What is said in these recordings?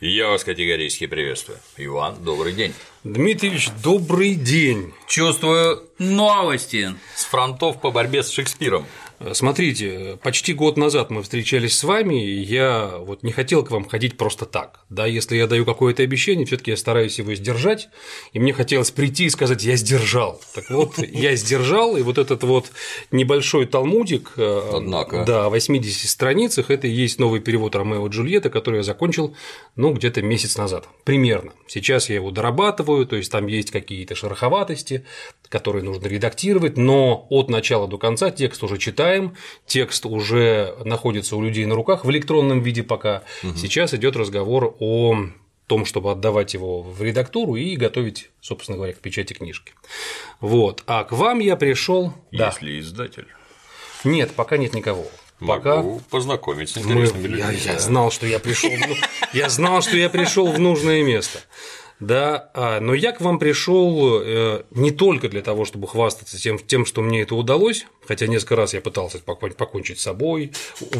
Я вас категорически приветствую. Иван, добрый день. Дмитриевич, добрый день. Чувствую новости. С фронтов по борьбе с Шекспиром. Смотрите, почти год назад мы встречались с вами, и я вот не хотел к вам ходить просто так. Да, если я даю какое-то обещание, все таки я стараюсь его сдержать, и мне хотелось прийти и сказать «я сдержал». Так вот, я сдержал, и вот этот вот небольшой талмудик, э, Однако. да, о 80 страницах, это и есть новый перевод Ромео и Джульетта, который я закончил, ну, где-то месяц назад, примерно. Сейчас я его дорабатываю, то есть там есть какие-то шероховатости, которые нужно редактировать, но от начала до конца текст уже читаем, текст уже находится у людей на руках в электронном виде пока. Угу. Сейчас идет разговор о том, чтобы отдавать его в редактуру и готовить, собственно говоря, к печати книжки. Вот. А к вам я пришел. Если да. издатель. Нет, пока нет никого. Пока Могу познакомить с интересными Мы... людьми. Я, я знал, что я пришел. Я знал, что я пришел в нужное место. Да, а, но я к вам пришел э, не только для того, чтобы хвастаться тем, тем, что мне это удалось, хотя несколько раз я пытался покончить с собой,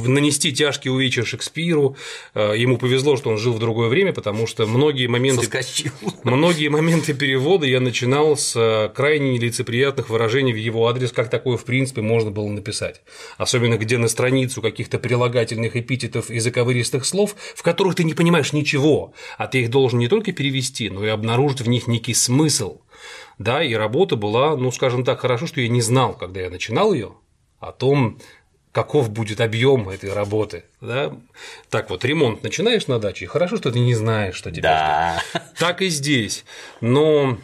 нанести тяжкие увечья Шекспиру. Э, ему повезло, что он жил в другое время, потому что многие моменты, Соскочил. многие моменты перевода я начинал с э, крайне нелицеприятных выражений в его адрес, как такое в принципе можно было написать. Особенно где на страницу каких-то прилагательных эпитетов и заковыристых слов, в которых ты не понимаешь ничего, а ты их должен не только перевести, но и обнаружить в них некий смысл. Да, и работа была, ну, скажем так, хорошо, что я не знал, когда я начинал ее, о том, каков будет объем этой работы. Да? Так вот, ремонт начинаешь на даче, и хорошо, что ты не знаешь, что тебя да. ждет. Так и здесь. Но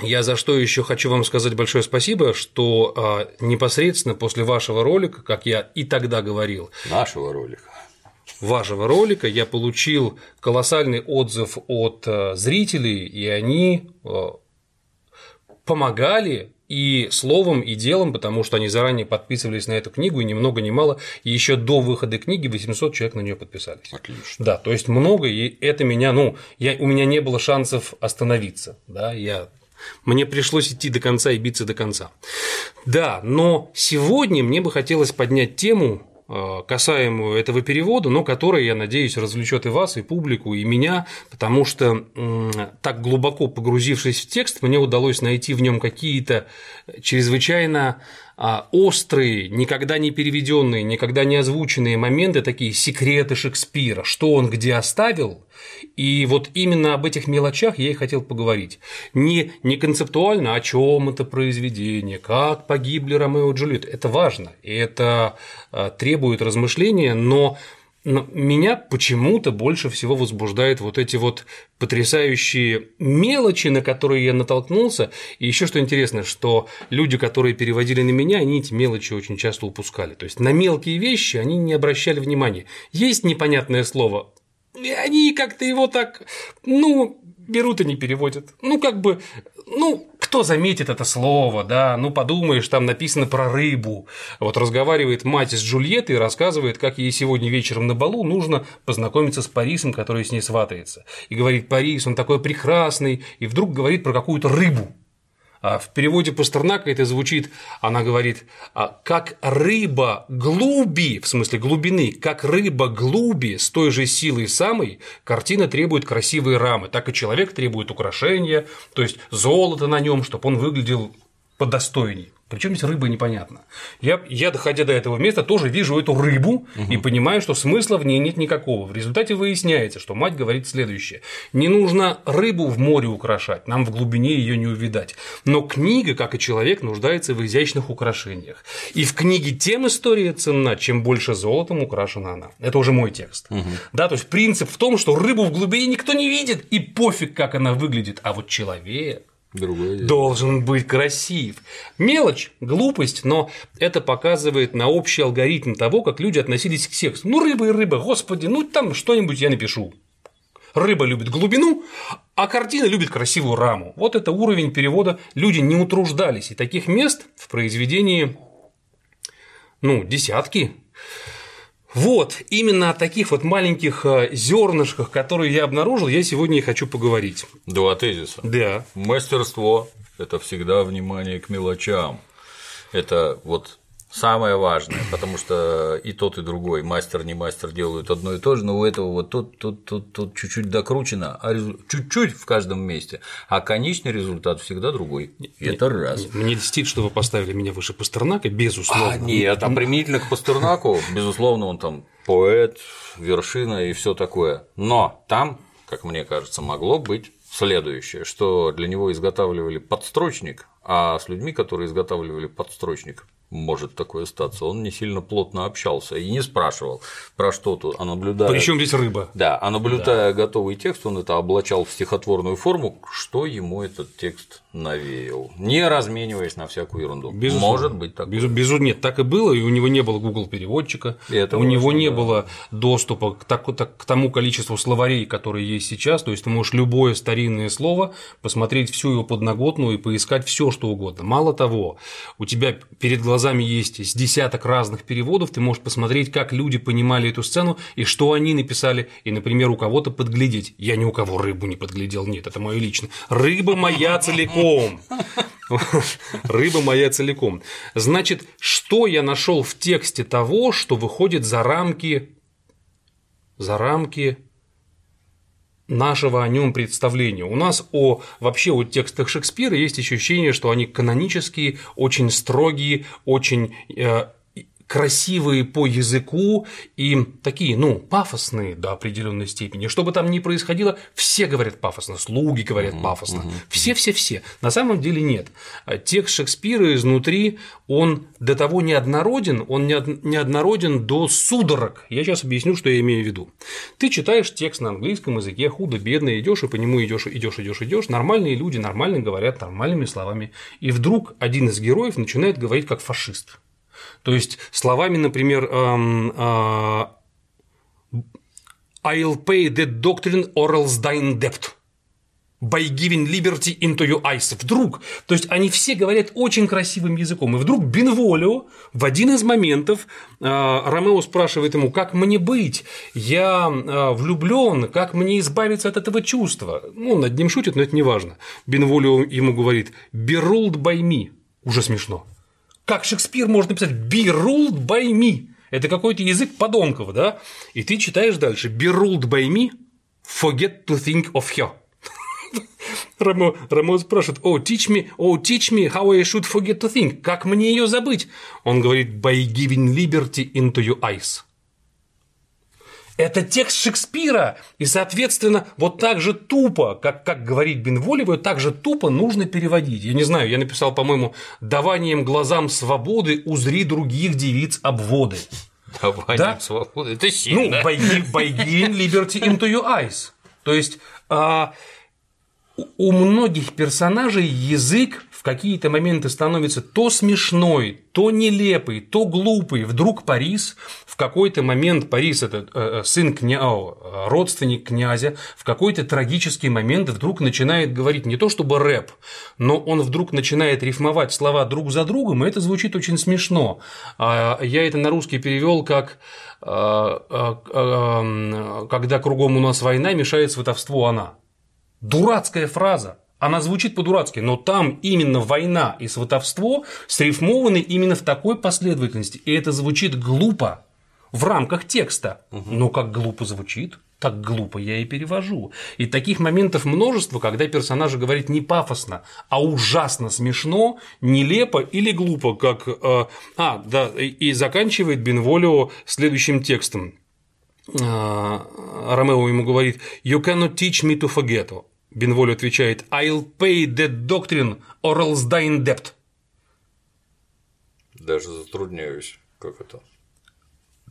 я за что еще хочу вам сказать большое спасибо, что а, непосредственно после вашего ролика, как я и тогда говорил, нашего ролика, вашего ролика я получил колоссальный отзыв от э, зрителей, и они э, помогали и словом, и делом, потому что они заранее подписывались на эту книгу, и ни много ни мало, и еще до выхода книги 800 человек на нее подписались. Отлично. Да, то есть много, и это меня, ну, я, у меня не было шансов остановиться, да, я мне пришлось идти до конца и биться до конца. Да, но сегодня мне бы хотелось поднять тему, касаемую этого перевода, но которая, я надеюсь, развлечет и вас, и публику, и меня, потому что так глубоко погрузившись в текст, мне удалось найти в нем какие-то чрезвычайно острые, никогда не переведенные, никогда не озвученные моменты, такие секреты Шекспира, что он где оставил, и вот именно об этих мелочах я и хотел поговорить. Не, не концептуально, о чем это произведение, как погибли Ромео и Джульетта. Это важно, и это а, требует размышления, но но меня почему-то больше всего возбуждают вот эти вот потрясающие мелочи, на которые я натолкнулся. И еще что интересно, что люди, которые переводили на меня, они эти мелочи очень часто упускали. То есть на мелкие вещи они не обращали внимания. Есть непонятное слово, и они как-то его так, ну, берут и не переводят. Ну, как бы, ну, кто заметит это слово, да, ну, подумаешь, там написано про рыбу. Вот разговаривает мать с Джульеттой и рассказывает, как ей сегодня вечером на балу нужно познакомиться с Парисом, который с ней сватается. И говорит, Парис, он такой прекрасный, и вдруг говорит про какую-то рыбу. А в переводе Пастернака это звучит, она говорит, «А как рыба глуби, в смысле глубины, как рыба глуби с той же силой самой, картина требует красивые рамы, так и человек требует украшения, то есть золото на нем, чтобы он выглядел подостойней. Причем здесь рыба непонятно. Я, я, доходя до этого места, тоже вижу эту рыбу угу. и понимаю, что смысла в ней нет никакого. В результате выясняется, что мать говорит следующее: не нужно рыбу в море украшать, нам в глубине ее не увидать. Но книга, как и человек, нуждается в изящных украшениях. И в книге тем история ценна, чем больше золотом украшена она. Это уже мой текст. Угу. Да, то есть принцип в том, что рыбу в глубине никто не видит, и пофиг, как она выглядит, а вот человек Другое дело. должен быть красив. Мелочь, глупость, но это показывает на общий алгоритм того, как люди относились к сексу. Ну, рыба и рыба, господи, ну там что-нибудь я напишу. Рыба любит глубину, а картина любит красивую раму. Вот это уровень перевода. Люди не утруждались, и таких мест в произведении ну, десятки. Вот, именно о таких вот маленьких э, зернышках, которые я обнаружил, я сегодня и хочу поговорить. Два тезиса. Да. Мастерство – это всегда внимание к мелочам. Это вот самое важное, потому что и тот, и другой, мастер, не мастер, делают одно и то же, но у этого вот тут, тут, тут, тут чуть-чуть докручено, а резу... чуть-чуть в каждом месте, а конечный результат всегда другой. И это раз. Мне льстит, что вы поставили меня выше Пастернака, безусловно. А, нет, а применительно к Пастернаку, безусловно, он там поэт, вершина и все такое. Но там, как мне кажется, могло быть следующее, что для него изготавливали подстрочник, а с людьми, которые изготавливали подстрочник, может такое статься. Он не сильно плотно общался и не спрашивал, про что тут, а наблюдая… Причем здесь рыба? Да, а наблюдая да. готовый текст, он это облачал в стихотворную форму, что ему этот текст навеял, не размениваясь на всякую ерунду. Безусловно. Может быть так. Без, без, нет, так и было, и у него не было Google переводчика, у важно, него не да. было доступа к, так, так, к тому количеству словарей, которые есть сейчас. То есть ты можешь любое старинное слово посмотреть всю его подноготную и поискать все, что угодно. Мало того, у тебя перед глазами есть с десяток разных переводов, ты можешь посмотреть, как люди понимали эту сцену и что они написали, и, например, у кого-то подглядеть. Я ни у кого рыбу не подглядел, нет, это мое лично. Рыба моя целиком. Рыба моя целиком. Значит, что я нашел в тексте того, что выходит за рамки, за рамки нашего о нем представления. У нас о вообще о текстах Шекспира есть ощущение, что они канонические, очень строгие, очень э, красивые по языку и такие, ну, пафосные до определенной степени. Что бы там ни происходило, все говорят пафосно, слуги говорят uh-huh, пафосно, все-все-все. Uh-huh. На самом деле нет. Текст Шекспира изнутри, он до того неоднороден, он неоднороден до судорог. Я сейчас объясню, что я имею в виду. Ты читаешь текст на английском языке, худо-бедно идешь и по нему идешь, идешь, идешь, идешь. Нормальные люди нормально говорят нормальными словами. И вдруг один из героев начинает говорить как фашист. То есть словами, например, а, I'll pay the doctrine or else die debt by giving liberty into your eyes. Вдруг, то есть они все говорят очень красивым языком, и вдруг Бенволио в один из моментов э, Ромео спрашивает ему, как мне быть, я э, влюблен, как мне избавиться от этого чувства. Ну, над ним шутит, но это не важно. Бенволио ему говорит, be ruled by me. Уже смешно. Как Шекспир может написать «be ruled by me»? Это какой-то язык подонков, да? И ты читаешь дальше «be ruled by me, forget to think of her». Рамо, Рамо спрашивает, oh, teach me, oh, teach me how I should forget to think. Как мне ее забыть? Он говорит, by giving liberty into your eyes. Это текст Шекспира, и, соответственно, вот так же тупо, как, как говорит Бенволева, так же тупо нужно переводить. Я не знаю, я написал, по-моему, «даванием глазам свободы узри других девиц обводы». Даванием да? свободы, это сильно. Ну, by, by giving liberty into your eyes. То есть, а, у многих персонажей язык в какие-то моменты становится то смешной, то нелепый, то глупый. Вдруг Парис, в какой-то момент Парис это э, э сын кня... родственник князя, в какой-то трагический момент вдруг начинает говорить не то чтобы рэп, но он вдруг начинает рифмовать слова друг за другом, и это звучит очень смешно. А я это на русский перевел как э, э, когда кругом у нас война, мешает сватовству она. Дурацкая фраза. Она звучит по-дурацки, но там именно война и сватовство срифмованы именно в такой последовательности. И это звучит глупо в рамках текста. Угу. Но как глупо звучит, так глупо я и перевожу. И таких моментов множество, когда персонаж говорит не пафосно, а ужасно смешно, нелепо или глупо, как. Э, а, да, и заканчивает Бенволио следующим текстом. Э, Ромео ему говорит «You cannot teach me to forget». Бенволь отвечает «I'll pay that doctrine or else die in debt». Даже затрудняюсь, как это?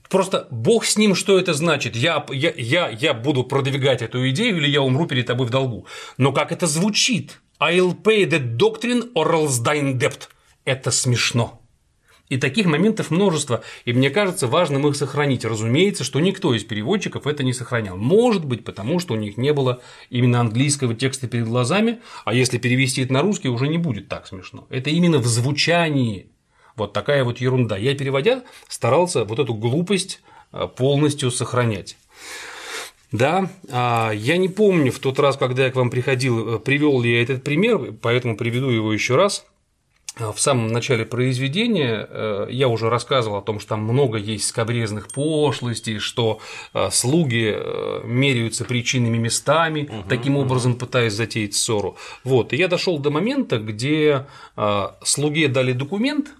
Просто бог с ним, что это значит. Я, я, я, я буду продвигать эту идею или я умру перед тобой в долгу. Но как это звучит? I'll pay that doctrine or else die in debt. Это смешно. И таких моментов множество, и мне кажется важным их сохранить. Разумеется, что никто из переводчиков это не сохранял. Может быть, потому что у них не было именно английского текста перед глазами, а если перевести это на русский, уже не будет так смешно. Это именно в звучании. Вот такая вот ерунда. Я, переводя, старался вот эту глупость а, полностью сохранять. Да, а, я не помню в тот раз, когда я к вам приходил, э, привел ли я этот пример, поэтому приведу его еще раз. Э, в самом начале произведения э, я уже рассказывал о том, что там много есть скобрезных пошлостей, что э, слуги меряются причинными местами, угу, таким образом пытаясь затеять ссору. Вот, и я дошел до момента, где слуге дали документ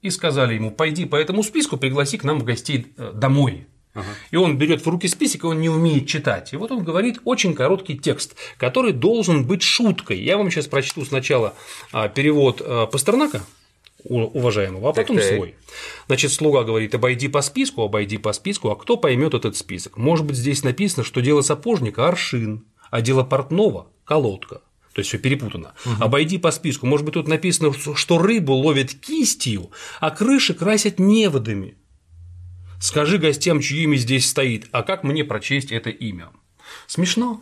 и сказали ему, пойди по этому списку, пригласи к нам в гостей домой. И он берет в руки список, и он не умеет читать. И вот он говорит очень короткий текст, который должен быть шуткой. Я вам сейчас прочту сначала а, перевод а, Пастернака, уважаемого, а потом так, так. свой. Значит, слуга говорит, обойди по списку, обойди по списку, а кто поймет этот список? Может быть, здесь написано, что дело сапожника – аршин, а дело портного – колодка. То есть все перепутано. Угу. Обойди по списку. Может быть, тут написано, что рыбу ловят кистью, а крыши красят неводами. Скажи гостям, чье имя здесь стоит, а как мне прочесть это имя? Смешно?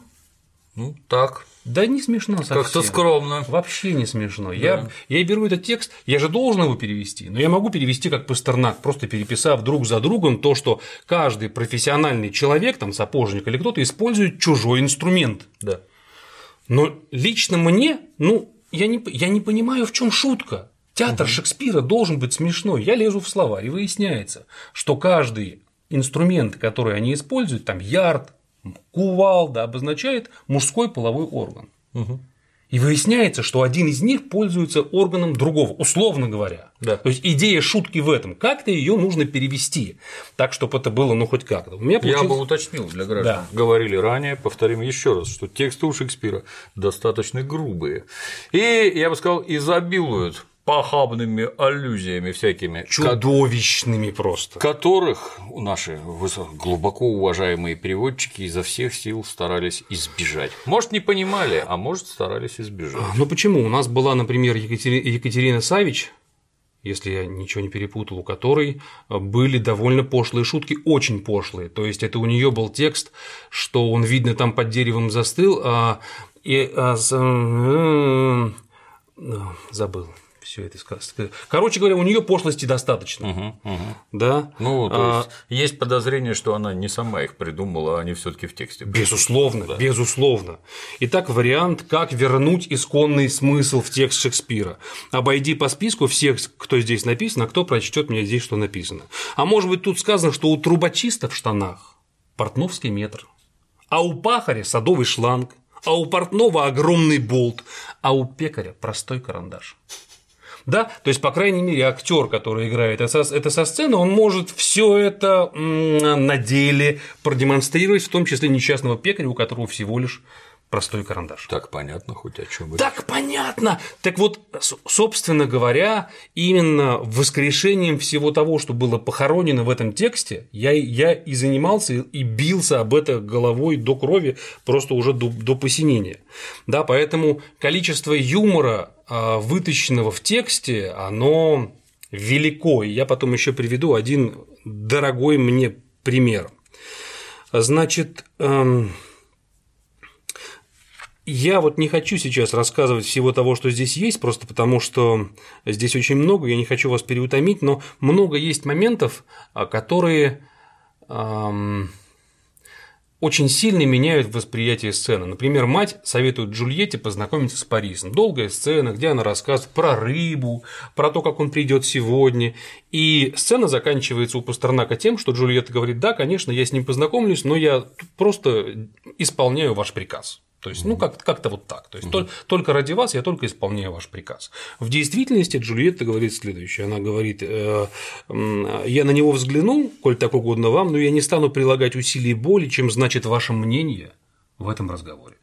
Ну, так. Да не смешно совсем. Как-то скромно. Вообще не смешно. Да. Я, я беру этот текст, я же должен его перевести, но я могу перевести как Пастернак, просто переписав друг за другом то, что каждый профессиональный человек, там сапожник или кто-то, использует чужой инструмент. Да. Но лично мне, ну, я не, я не понимаю, в чем шутка. Театр угу. Шекспира должен быть смешной. Я лезу в словарь, и выясняется, что каждый инструмент, который они используют, там ярд, кувалда, обозначает мужской половой орган. Угу. И выясняется, что один из них пользуется органом другого, условно говоря. Да. То есть идея шутки в этом. Как-то ее нужно перевести, так, чтобы это было ну хоть как-то. У меня получилось... Я бы уточнил для граждан. Да. Говорили ранее, повторим еще раз, что тексты у Шекспира достаточно грубые. И, я бы сказал, изобилуют похабными аллюзиями всякими. Чудовищными просто. Которых наши глубоко уважаемые переводчики изо всех сил старались избежать. Может, не понимали, а может, старались избежать. Ну почему? У нас была, например, Екатерина Савич, если я ничего не перепутал, у которой были довольно пошлые шутки, очень пошлые. То есть это у нее был текст, что он, видно, там под деревом застыл, а, и а, а, забыл все это сказано. Короче говоря, у нее пошлости достаточно. Угу, угу. Да. Ну, то а... есть, есть подозрение, что она не сама их придумала, а они все-таки в тексте. Безусловно, да. безусловно. Итак, вариант, как вернуть исконный смысл в текст Шекспира. Обойди по списку всех, кто здесь написан, а кто прочтет мне здесь, что написано. А может быть, тут сказано, что у трубочиста в штанах портновский метр, а у пахаря садовый шланг, а у портного огромный болт, а у пекаря простой карандаш. Да, то есть, по крайней мере, актер, который играет это со, это со сцены, он может все это на деле продемонстрировать, в том числе несчастного пекаря, у которого всего лишь простой карандаш. Так понятно хоть о чем. Так понятно. Так вот, собственно говоря, именно воскрешением всего того, что было похоронено в этом тексте, я, я и занимался и бился об это головой до крови, просто уже до, до посинения. Да, поэтому количество юмора вытащенного в тексте, оно велико. И я потом еще приведу один дорогой мне пример. Значит, эм, я вот не хочу сейчас рассказывать всего того, что здесь есть, просто потому что здесь очень много, я не хочу вас переутомить, но много есть моментов, а, которые эм, очень сильно меняют восприятие сцены. Например, мать советует Джульетте познакомиться с Парисом. Долгая сцена, где она рассказывает про рыбу, про то, как он придет сегодня. И сцена заканчивается у Пастернака тем, что Джульетта говорит, да, конечно, я с ним познакомлюсь, но я просто исполняю ваш приказ. То есть, ну, как- как-то вот так. То есть, угу. только ради вас я только исполняю ваш приказ. В действительности Джульетта говорит следующее. Она говорит, э, я на него взгляну, коль так угодно вам, но я не стану прилагать усилий боли, чем значит ваше мнение в этом разговоре.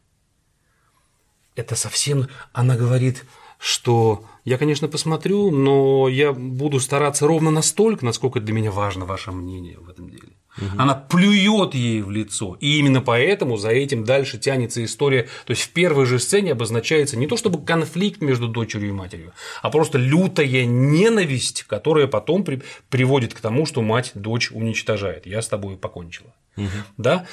Это совсем, она говорит, что я, конечно, посмотрю, но я буду стараться ровно настолько, насколько для меня важно ваше мнение в этом деле. Угу. Она плюет ей в лицо. И именно поэтому за этим дальше тянется история. То есть в первой же сцене обозначается не то чтобы конфликт между дочерью и матерью, а просто лютая ненависть, которая потом при... приводит к тому, что мать дочь уничтожает. Я с тобой покончила. Угу. Да?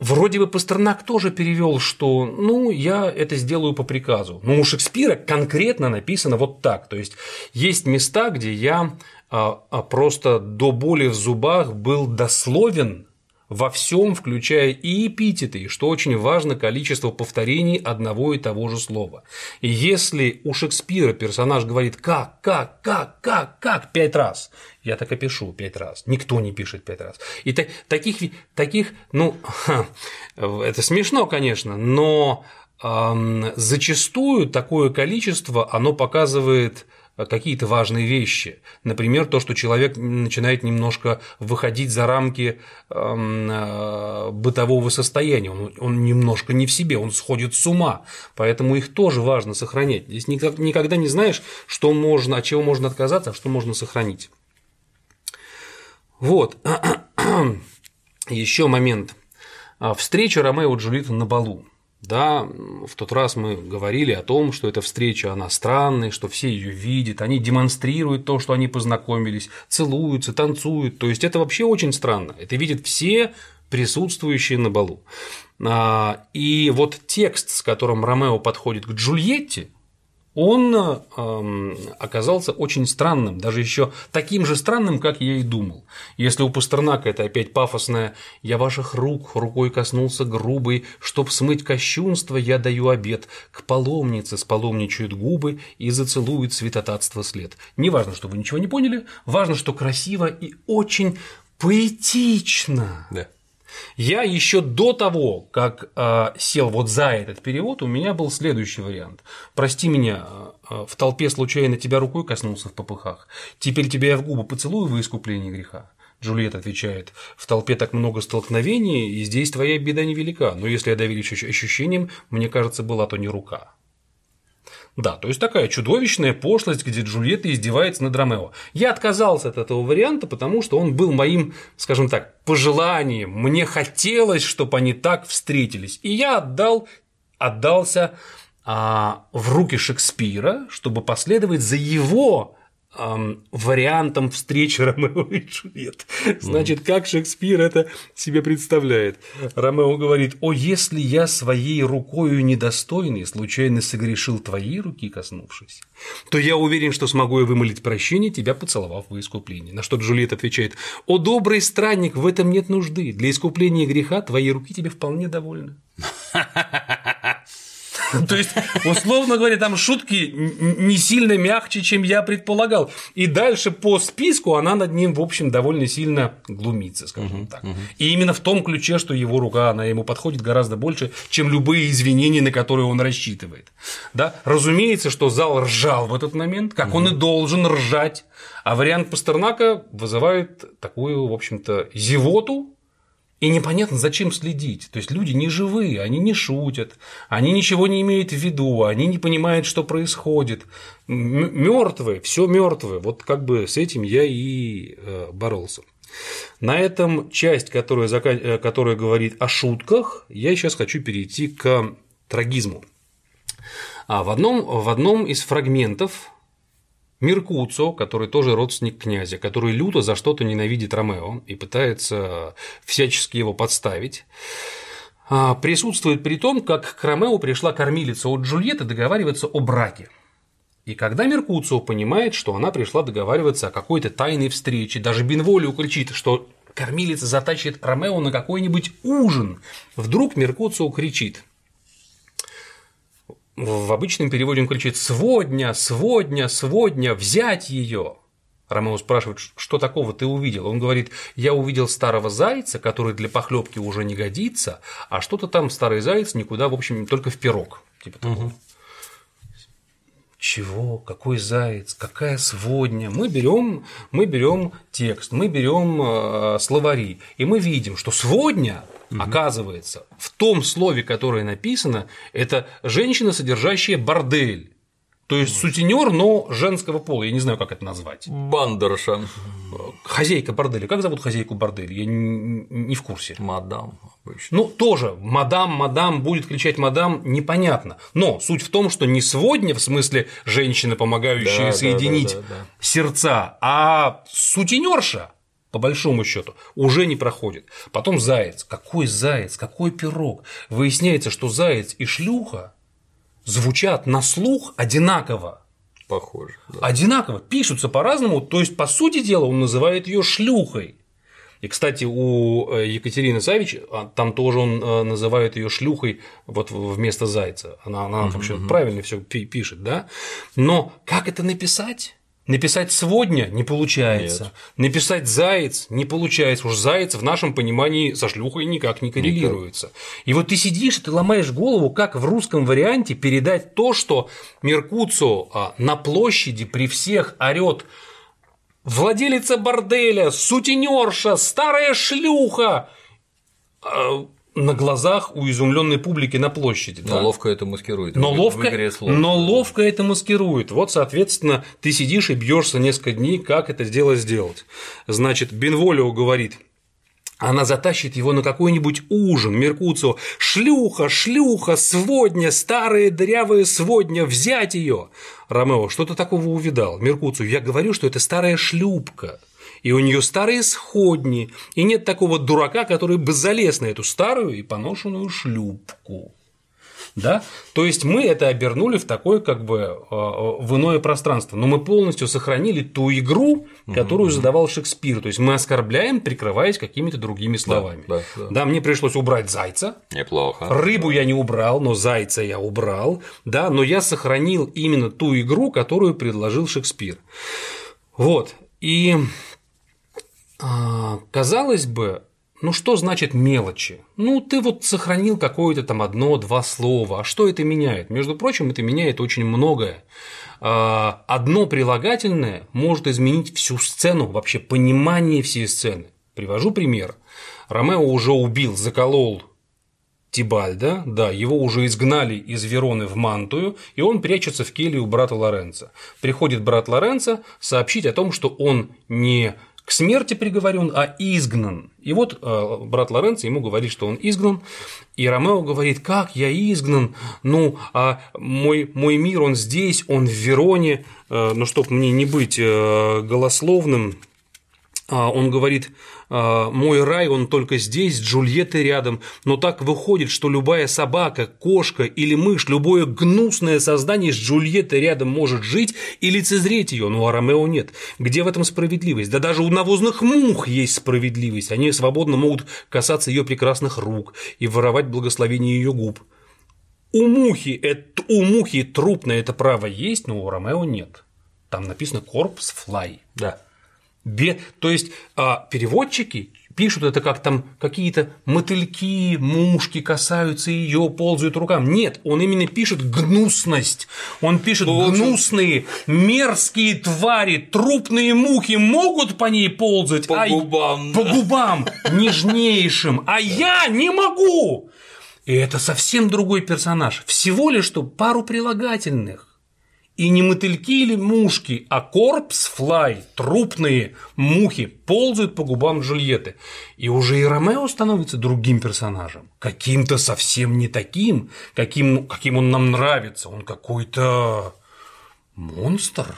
Вроде бы Пастернак тоже перевел, что ну я это сделаю по приказу. Но у Шекспира конкретно написано вот так. То есть есть места, где я а, а просто до боли в зубах был дословен во всем, включая и эпитеты, что очень важно, количество повторений одного и того же слова. И если у Шекспира персонаж говорит «как, как, как, как, как» пять раз, я так и пишу пять раз, никто не пишет пять раз. И та- таких, таких, ну, это смешно, конечно, но эм, зачастую такое количество, оно показывает какие-то важные вещи. Например, то, что человек начинает немножко выходить за рамки э, бытового состояния, он, он немножко не в себе, он сходит с ума, поэтому их тоже важно сохранять. Здесь никогда не знаешь, что можно, от чего можно отказаться, а что можно сохранить. Вот. Еще момент. Встреча Ромео и Джульетты на балу. Да, в тот раз мы говорили о том, что эта встреча, она странная, что все ее видят, они демонстрируют то, что они познакомились, целуются, танцуют. То есть это вообще очень странно. Это видят все присутствующие на балу. А, и вот текст, с которым Ромео подходит к Джульетте, он э, оказался очень странным, даже еще таким же странным, как я и думал. Если у Пастернака это опять пафосное «я ваших рук рукой коснулся грубой, чтоб смыть кощунство, я даю обед, к паломнице спаломничают губы и зацелует святотатство след». Неважно, что вы ничего не поняли, важно, что красиво и очень поэтично. Да. Я еще до того, как э, сел вот за этот перевод, у меня был следующий вариант. Прости меня, э, в толпе случайно тебя рукой коснулся в попыхах. Теперь тебя я в губы поцелую во искупление греха. Джульетта отвечает, в толпе так много столкновений, и здесь твоя беда невелика, но если я доверюсь ощущениям, мне кажется, была то не рука. Да, то есть такая чудовищная пошлость, где Джульетта издевается над Ромео. Я отказался от этого варианта, потому что он был моим, скажем так, пожеланием. Мне хотелось, чтобы они так встретились. И я отдал, отдался а, в руки Шекспира, чтобы последовать за его вариантом встречи Ромео и Джульетты. Значит, как Шекспир это себе представляет? Ромео говорит, о, если я своей рукою недостойный случайно согрешил твоей руки, коснувшись, то я уверен, что смогу я вымолить прощение, тебя поцеловав во искупление. На что Джульетта отвечает, о, добрый странник, в этом нет нужды, для искупления греха твои руки тебе вполне довольны. То есть, условно говоря, там шутки не сильно мягче, чем я предполагал. И дальше по списку она над ним, в общем, довольно сильно глумится, скажем так. И именно в том ключе, что его рука, она ему подходит гораздо больше, чем любые извинения, на которые он рассчитывает. Да? Разумеется, что зал ржал в этот момент, как он и должен ржать. А вариант Пастернака вызывает такую, в общем-то, зевоту, и непонятно, зачем следить. То есть люди не живые, они не шутят, они ничего не имеют в виду, они не понимают, что происходит. Мертвые, все мертвые. Вот как бы с этим я и э, боролся. На этом часть, которая, э, которая говорит о шутках, я сейчас хочу перейти к трагизму. А в одном, в одном из фрагментов Меркуцо, который тоже родственник князя, который люто за что-то ненавидит Ромео и пытается всячески его подставить, а, присутствует при том, как к Ромео пришла кормилица от Джульетты договариваться о браке. И когда Меркуцио понимает, что она пришла договариваться о какой-то тайной встрече, даже Бенволио кричит, что кормилица затащит Ромео на какой-нибудь ужин, вдруг Меркуцио кричит – в обычном переводе он кричит «Сводня! Сводня! Сводня! Взять ее!» Ромео спрашивает, что такого ты увидел? Он говорит, я увидел старого зайца, который для похлебки уже не годится, а что-то там старый заяц никуда, в общем, только в пирог. Типа такого. Угу. Чего? Какой заяц? Какая сводня? Мы берем, мы берем текст, мы берем э, словари, и мы видим, что сводня Угу. Оказывается, в том слове, которое написано, это женщина, содержащая бордель. То есть сутенер, но женского пола. Я не знаю, как это назвать. Бандерша. Хозяйка борделя. Как зовут хозяйку борделя? Я не в курсе. Мадам. Обычно. Ну, тоже мадам, мадам, будет кричать мадам, непонятно. Но суть в том, что не сводня, в смысле женщина, помогающая да, соединить да, да, да, да. сердца, а сутенерша по большому счету, уже не проходит. Потом заяц. Какой заяц? Какой пирог? Выясняется, что заяц и шлюха звучат на слух одинаково. Похоже. Да. Одинаково. Пишутся по-разному. То есть, по сути дела, он называет ее шлюхой. И, кстати, у э, Екатерины Савич, а, там тоже он э, называет ее шлюхой вот вместо зайца. Она, она вообще правильно все пишет, да? Но как это написать? Написать «сводня» не получается. Нет. Написать «заяц» не получается. Уж «заяц» в нашем понимании со шлюхой никак не коррелируется. Никак. И вот ты сидишь, ты ломаешь голову, как в русском варианте передать то, что Меркуцо а, на площади при всех орет владелица борделя, сутенерша, старая шлюха, а, на глазах у изумленной публики на площади. Но да? ловко это маскирует. Но, ловко, но ловко это маскирует. Вот, соответственно, ты сидишь и бьешься несколько дней, как это дело сделать. Значит, Бенволио говорит, она затащит его на какой-нибудь ужин, Меркуцио. Шлюха, шлюха, сводня, старая дырявая сводня, взять ее. Ромео, что то такого увидал? Меркуцио, я говорю, что это старая шлюпка и у нее старые сходни, и нет такого дурака, который бы залез на эту старую и поношенную шлюпку. Да? То есть мы это обернули в такое как бы э, в иное пространство, но мы полностью сохранили ту игру, которую задавал Шекспир. То есть мы оскорбляем, прикрываясь какими-то другими словами. Да, да, да. да, мне пришлось убрать зайца. Неплохо. Рыбу я не убрал, но зайца я убрал. Да, но я сохранил именно ту игру, которую предложил Шекспир. Вот. И а, казалось бы, ну что значит мелочи? Ну ты вот сохранил какое-то там одно-два слова, а что это меняет? Между прочим, это меняет очень многое. А, одно прилагательное может изменить всю сцену, вообще понимание всей сцены. Привожу пример. Ромео уже убил, заколол Тибальда, да, его уже изгнали из Вероны в Мантую, и он прячется в келье у брата Лоренца. Приходит брат Лоренца сообщить о том, что он не к смерти приговорен, а изгнан. И вот э, брат Лоренцо ему говорит, что он изгнан, и Ромео говорит, как я изгнан, ну, а мой, мой мир, он здесь, он в Вероне, э, но чтоб мне не быть э, голословным, он говорит, «А, мой рай, он только здесь, с Джульеттой рядом, но так выходит, что любая собака, кошка или мышь, любое гнусное создание с Джульеттой рядом может жить и лицезреть ее, ну а Ромео нет. Где в этом справедливость? Да даже у навозных мух есть справедливость, они свободно могут касаться ее прекрасных рук и воровать благословение ее губ. У мухи, это, у мухи труп это право есть, но у Ромео нет. Там написано «corpse fly». Да. То есть а, переводчики пишут это как там какие-то мотыльки, мушки касаются ее, ползают рукам. Нет, он именно пишет гнусность. Он пишет ну, гнусные, мерзкие твари, трупные мухи могут по ней ползать. По а... губам. По губам нежнейшим. А я не могу. И это совсем другой персонаж. Всего лишь что пару прилагательных. И не мотыльки или мушки, а корпс-флай, трупные мухи, ползают по губам Джульетты. И уже и Ромео становится другим персонажем. Каким-то совсем не таким, каким, каким он нам нравится. Он какой-то монстр.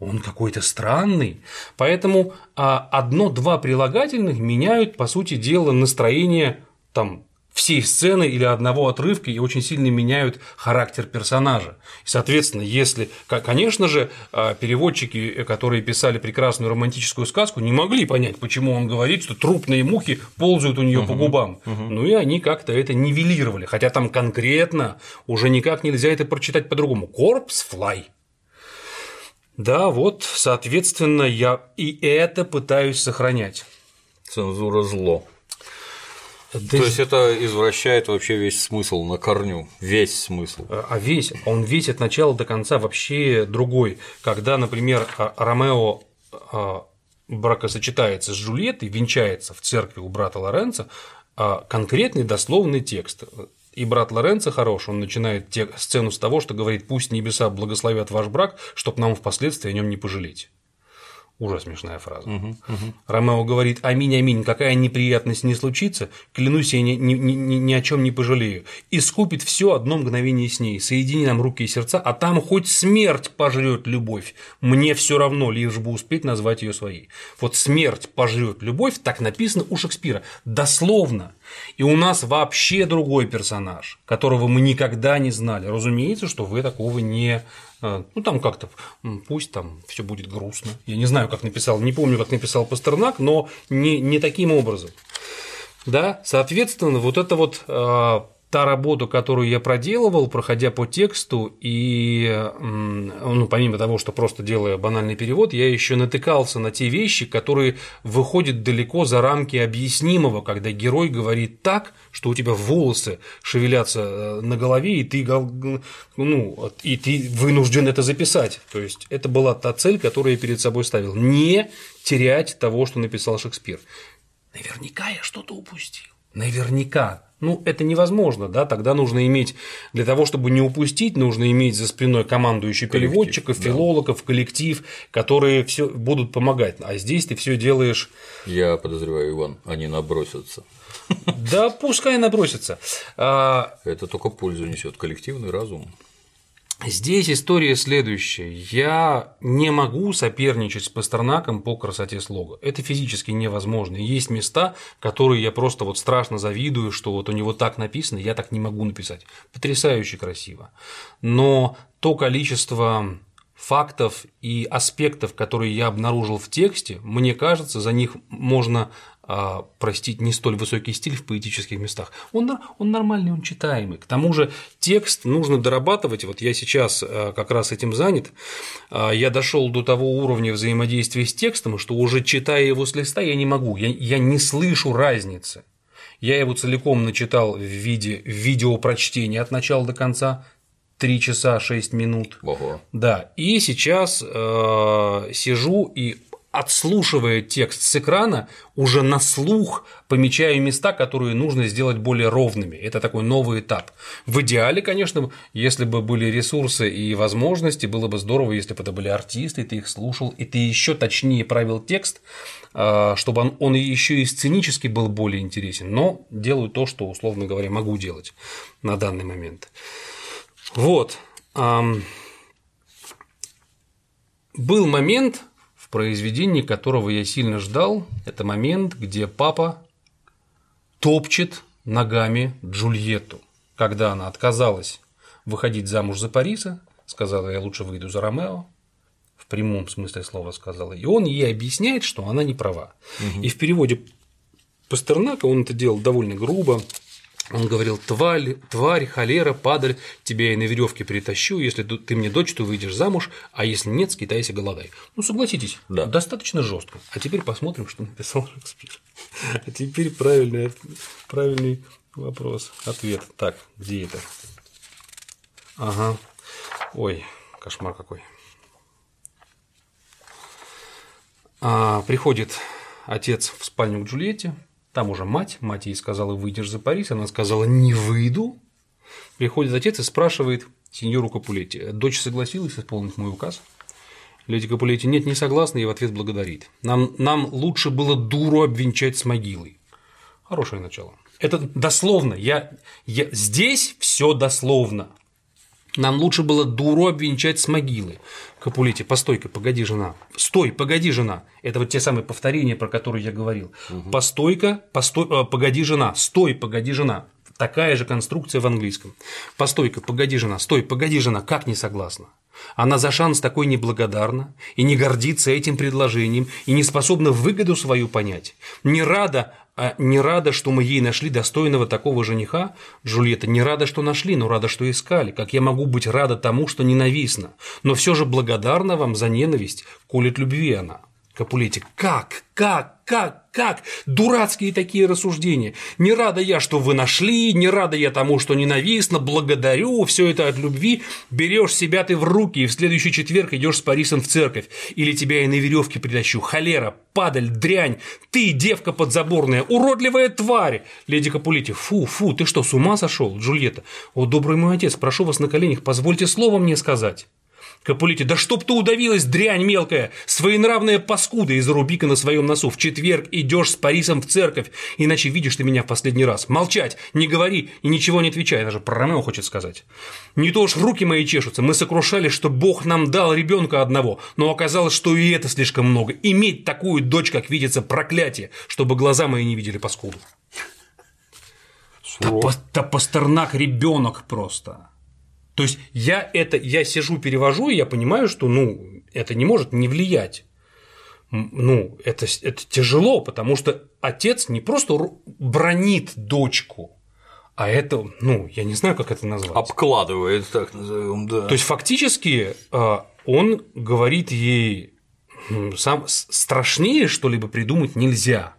Он какой-то странный. Поэтому а, одно-два прилагательных меняют, по сути дела, настроение там всей сцены или одного отрывка и очень сильно меняют характер персонажа. И, соответственно, если, конечно же, а, переводчики, которые писали прекрасную романтическую сказку, не могли понять, почему он говорит, что трупные мухи ползают у нее угу, по губам. Угу. Ну и они как-то это нивелировали. Хотя там конкретно уже никак нельзя это прочитать по-другому. Корпс флай. Да, вот, соответственно, я и это пытаюсь сохранять. Цензура зло. То есть это извращает вообще весь смысл на корню, весь смысл. А, а весь, он весь от начала до конца вообще другой. Когда, например, а, Ромео а, бракосочетается с Джульеттой, венчается в церкви у брата Лоренца, конкретный дословный текст. И брат Лоренцо хорош, он начинает сцену с того, что говорит, пусть небеса благословят ваш брак, чтобы нам впоследствии о нем не пожалеть. Уже смешная фраза. Угу, угу. Ромео говорит: Аминь, аминь, какая неприятность не случится, клянусь, я ни, ни, ни, ни о чем не пожалею. И скупит все одно мгновение с ней. Соедини нам руки и сердца, а там хоть смерть пожрет любовь. Мне все равно, лишь бы успеть назвать ее своей. Вот смерть пожрет любовь, так написано у Шекспира. Дословно. И у нас вообще другой персонаж, которого мы никогда не знали. Разумеется, что вы такого не э, ну там как-то пусть там все будет грустно. Я не знаю, как написал, не помню, как написал Пастернак, но не, не таким образом. Да, соответственно, вот это вот э, та работа, которую я проделывал, проходя по тексту, и ну, помимо того, что просто делая банальный перевод, я еще натыкался на те вещи, которые выходят далеко за рамки объяснимого, когда герой говорит так, что у тебя волосы шевелятся э, на голове, и ты, ну, и ты вынужден это записать. То есть это была та цель, которую я перед собой ставил. Не терять того, что написал Шекспир. Наверняка я что-то упустил. Наверняка. Ну, это невозможно, да, тогда нужно иметь, для того, чтобы не упустить, нужно иметь за спиной командующих переводчиков, да. филологов, коллектив, которые все будут помогать. А здесь ты все делаешь. Я подозреваю, Иван, они набросятся. Да, пускай набросятся. А, это только пользу несет коллективный разум. Здесь история следующая. Я не могу соперничать с Пастернаком по красоте слога. Это физически невозможно. Есть места, которые я просто вот страшно завидую, что вот у него так написано, я так не могу написать. Потрясающе красиво. Но то количество фактов и аспектов, которые я обнаружил в тексте, мне кажется, за них можно а, простить не столь высокий стиль в поэтических местах. Он, он нормальный, он читаемый. К тому же текст нужно дорабатывать. Вот я сейчас а, как раз этим занят. А, я дошел до того уровня взаимодействия с текстом, что уже читая его с листа, я не могу, я, я не слышу разницы. Я его целиком начитал в виде видеопрочтения от начала до конца, 3 часа 6 минут. Ого. Да. И сейчас э, сижу и отслушивая текст с экрана, уже на слух помечаю места, которые нужно сделать более ровными. Это такой новый этап. В идеале, конечно, если бы были ресурсы и возможности, было бы здорово, если бы это были артисты, ты их слушал, и ты еще точнее правил текст, а, чтобы он, он еще и сценически был более интересен. Но делаю то, что, условно говоря, могу делать на данный момент. Вот. Был момент, произведении, которого я сильно ждал, это момент, где папа топчет ногами Джульетту, когда она отказалась выходить замуж за Париса, сказала, я лучше выйду за Ромео, в прямом смысле слова сказала, и он ей объясняет, что она не права. Угу. И в переводе Пастернака он это делал довольно грубо, он говорил, тварь, тварь, холера, падаль, тебя я на веревке притащу, если ты мне дочь, то выйдешь замуж, а если нет, скитайся голодай. Ну, согласитесь, да. достаточно жестко. А теперь посмотрим, что написал Шекспир. А теперь правильный, правильный вопрос, ответ. Так, где это? Ага. Ой, кошмар какой. А, приходит отец в спальню к Джульетте, там уже мать, мать ей сказала, выйдешь за Париж, она сказала, не выйду. Приходит отец и спрашивает сеньору Капулетти, дочь согласилась исполнить мой указ? Леди Капулетти, нет, не согласна, и в ответ благодарит. Нам, нам лучше было дуру обвенчать с могилой. Хорошее начало. Это дословно. Я, я... Здесь все дословно. Нам лучше было дуру обвенчать с могилы. Капулете, постой-ка, погоди, жена. Стой, погоди, жена. Это вот те самые повторения, про которые я говорил. Угу. Постой-ка, постой, э, погоди, жена. Стой, погоди, жена. Такая же конструкция в английском. Постой-ка, погоди, жена. Стой, погоди, жена. Как не согласна? Она за шанс такой неблагодарна и не гордится этим предложением и не способна выгоду свою понять. Не рада, а не рада, что мы ей нашли достойного такого жениха? Джульетта, не рада, что нашли, но рада, что искали. Как я могу быть рада тому, что ненавистна? Но все же благодарна вам за ненависть, колет любви она. Капулетти, как, как, как, как? Дурацкие такие рассуждения. Не рада я, что вы нашли, не рада я тому, что ненавистно, благодарю, все это от любви. Берешь себя ты в руки и в следующий четверг идешь с Парисом в церковь. Или тебя я на веревке притащу. Холера, падаль, дрянь, ты, девка подзаборная, уродливая тварь. Леди Капулетти, фу, фу, ты что, с ума сошел, Джульетта? О, добрый мой отец, прошу вас на коленях, позвольте слово мне сказать. Капулите, да чтоб ты удавилась, дрянь мелкая, своенравная паскуда из Рубика на своем носу. В четверг идешь с Парисом в церковь, иначе видишь ты меня в последний раз. Молчать, не говори и ничего не отвечай, даже про Ромео хочет сказать. Не то уж руки мои чешутся, мы сокрушались, что Бог нам дал ребенка одного, но оказалось, что и это слишком много. Иметь такую дочь, как видится, проклятие, чтобы глаза мои не видели паскуду. Да, да Пастернак ребенок просто. То есть я это, я сижу, перевожу, и я понимаю, что ну, это не может не влиять. Ну, это, это тяжело, потому что отец не просто бронит дочку, а это, ну, я не знаю, как это назвать. Обкладывает, так назовем, да. То есть фактически э, он говорит ей, сам страшнее что-либо придумать нельзя.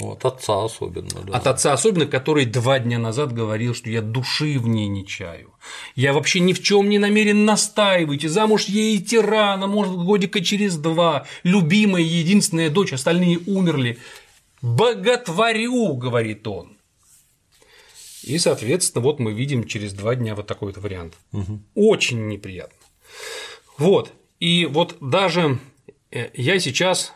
Вот отца особенно, да. От отца особенно, который два дня назад говорил, что я души в ней не чаю. Я вообще ни в чем не намерен настаивать, и замуж ей идти рано, может, годика через два. Любимая, единственная дочь, остальные умерли. Боготворю, говорит он. И, соответственно, вот мы видим через два дня вот такой вот вариант. Очень неприятно. Вот. И вот даже э, я сейчас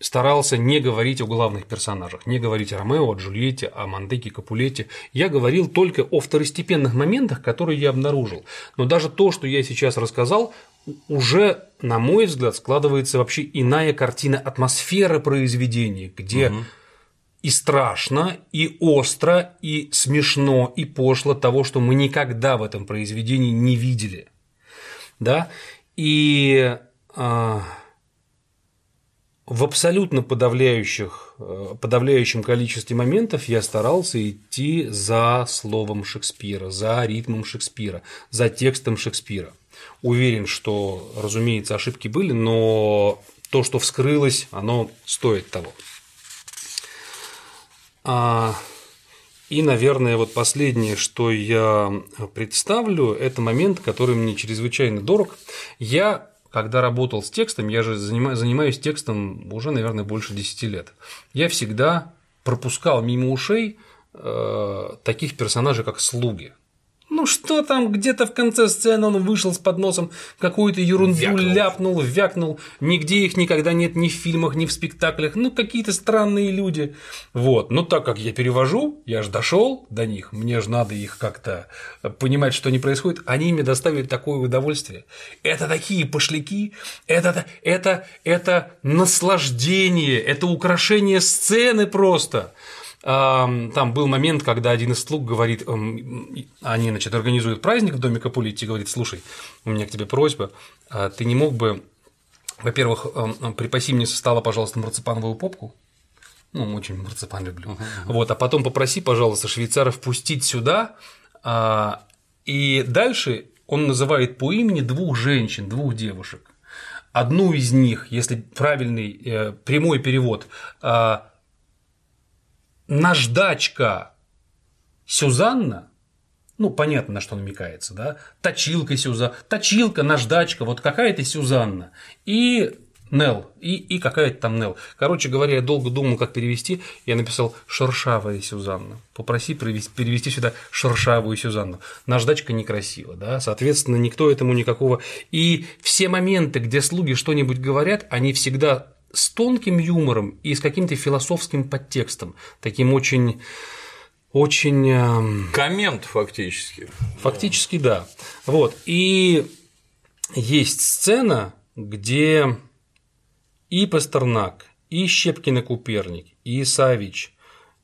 старался не говорить о главных персонажах, не говорить о Ромео, о Джульетте, о Мандеке, Капулете. Я говорил только о второстепенных моментах, которые я обнаружил. Но даже то, что я сейчас рассказал, уже, на мой взгляд, складывается вообще иная картина атмосферы произведения, где и страшно, и остро, и смешно, и пошло того, что мы никогда в этом произведении не видели. Да? И а, в абсолютно подавляющих, э, подавляющем количестве моментов я старался идти за словом Шекспира, за ритмом Шекспира, за текстом Шекспира. Уверен, что, разумеется, ошибки были, но то, что вскрылось, оно стоит того. А, И, наверное, вот последнее, что я представлю, это момент, который мне чрезвычайно дорог. Я, когда работал с текстом, я же занима- занимаюсь текстом уже, наверное, больше 10 лет, я всегда пропускал мимо ушей э, таких персонажей, как слуги. Ну что там, где-то в конце сцены он вышел с подносом, какую-то ерунду Вякнул. ляпнул, вякнул. Нигде их никогда нет ни в фильмах, ни в спектаклях. Ну, какие-то странные люди. Вот. Но так как я перевожу, я же дошел до них, мне же надо их как-то понимать, что не происходит. Они мне доставили такое удовольствие. Это такие пошляки, это, это, это наслаждение, это украшение сцены просто. Ам, Там был момент, когда один из слуг говорит, они, значит, организуют праздник в доме Капулетти, говорит, слушай, у меня к тебе просьба, а ты не мог бы, во-первых, припаси мне со стола, пожалуйста, марципановую попку, ну, очень марципан люблю. Вот, а потом попроси, пожалуйста, швейцара впустить сюда. а, и дальше он называет по имени двух женщин, двух девушек. Одну из них, если правильный э, прямой перевод, а, наждачка Сюзанна, ну, понятно, на что намекается, да, точилка Сюза, точилка, наждачка, вот какая-то Сюзанна, и Нел, и, и какая-то там Нел. Короче говоря, я долго думал, как перевести, я написал «шершавая Сюзанна». Попроси перевести, перевести сюда «шершавую Сюзанну». Наждачка некрасиво, да, соответственно, никто этому никакого... И все моменты, где слуги что-нибудь говорят, они всегда с тонким юмором и с каким-то философским подтекстом, таким очень очень эм, Коммент фактически. Фактически да. Вот. И есть сцена, где и Пастернак, и Щепкин и Куперник, и Савич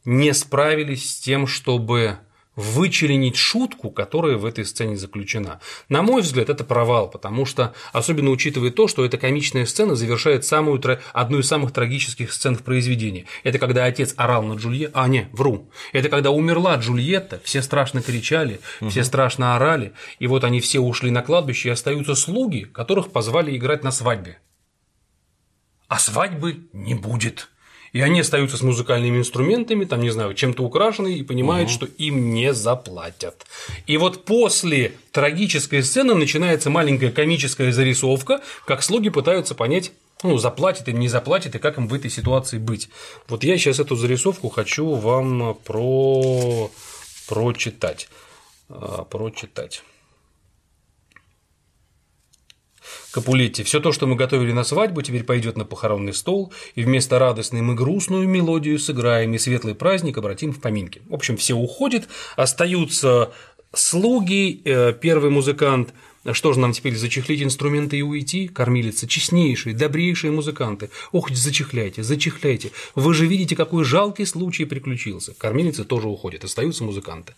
не справились с тем, чтобы вычленить шутку, которая в этой сцене заключена. На мой взгляд, это провал, потому что, особенно учитывая то, что эта комичная сцена завершает самую, одну из самых трагических сцен в произведении. Это когда отец орал на Джульетту, а не, вру, это когда умерла Джульетта, все страшно кричали, все страшно орали, и вот они все ушли на кладбище, и остаются слуги, которых позвали играть на свадьбе. А свадьбы не будет. И они остаются с музыкальными инструментами, там, не знаю, чем-то украшены, и понимают, что им не заплатят. И вот после трагической сцены начинается маленькая комическая зарисовка, как слуги пытаются понять, ну, заплатит им, не заплатит, и как им в этой ситуации быть. Вот я сейчас эту зарисовку хочу вам про... прочитать. А, Прочитать. Капулетти. Все то, что мы готовили на свадьбу, теперь пойдет на похоронный стол, и вместо радостной мы грустную мелодию сыграем, и светлый праздник обратим в поминки. В общем, все уходят, остаются слуги, э, первый музыкант Что же нам теперь зачехлить инструменты и уйти? Кормилица, честнейшие, добрейшие музыканты. Ох, зачехляйте, зачехляйте. Вы же видите, какой жалкий случай приключился. Кормилицы тоже уходят, остаются музыканты.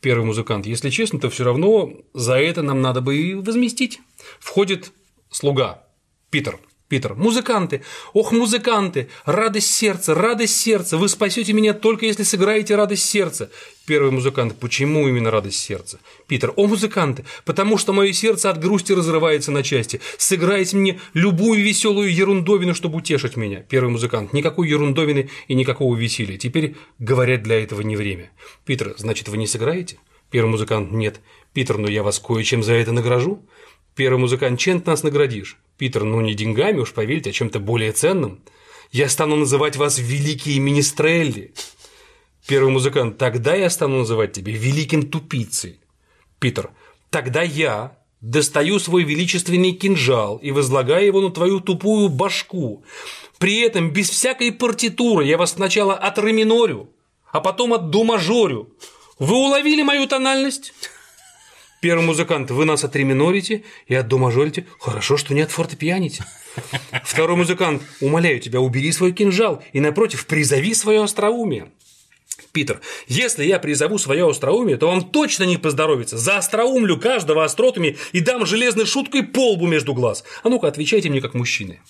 Первый музыкант, если честно, то все равно за это нам надо бы и возместить. Входит слуга Питер. Питер, музыканты, ох, музыканты, радость сердца, радость сердца, вы спасете меня только если сыграете радость сердца. Первый музыкант, почему именно радость сердца? Питер, о, музыканты, потому что мое сердце от грусти разрывается на части. Сыграйте мне любую веселую ерундовину, чтобы утешить меня. Первый музыкант, никакой ерундовины и никакого веселья. Теперь говорят для этого не время. Питер, значит, вы не сыграете? Первый музыкант, нет. Питер, но я вас кое-чем за это награжу. Первый музыкант, чем ты нас наградишь? Питер, ну не деньгами, уж поверьте, а чем-то более ценным. Я стану называть вас великие министрелли. Первый музыкант, тогда я стану называть тебя великим тупицей. Питер, тогда я достаю свой величественный кинжал и возлагаю его на твою тупую башку. При этом без всякой партитуры я вас сначала отреминорю, а потом от до мажорю. Вы уловили мою тональность? Первый музыкант, вы нас отреминорите и отдомажорите. Хорошо, что не отфортепианите. Второй музыкант, умоляю тебя, убери свой кинжал и, напротив, призови свое остроумие. Питер, если я призову свое остроумие, то вам точно не поздоровится. За остроумлю каждого остротами и дам железной шуткой полбу между глаз. А ну-ка, отвечайте мне как мужчины.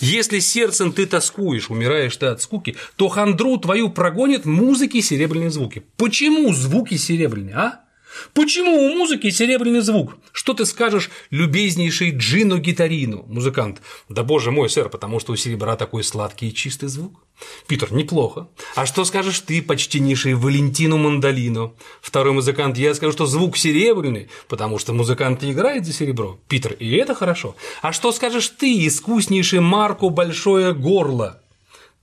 Если сердцем ты тоскуешь, умираешь ты от скуки, то хандру твою прогонят музыки серебряные звуки. Почему звуки серебряные, а? Почему у музыки серебряный звук? Что ты скажешь, любезнейший Джину Гитарину, музыкант? Да боже мой, сэр, потому что у серебра такой сладкий и чистый звук. Питер, неплохо. А что скажешь ты, почтеннейший Валентину Мандолину? Второй музыкант, я скажу, что звук серебряный, потому что музыкант играет за серебро. Питер, и это хорошо. А что скажешь ты, искуснейший Марку Большое Горло?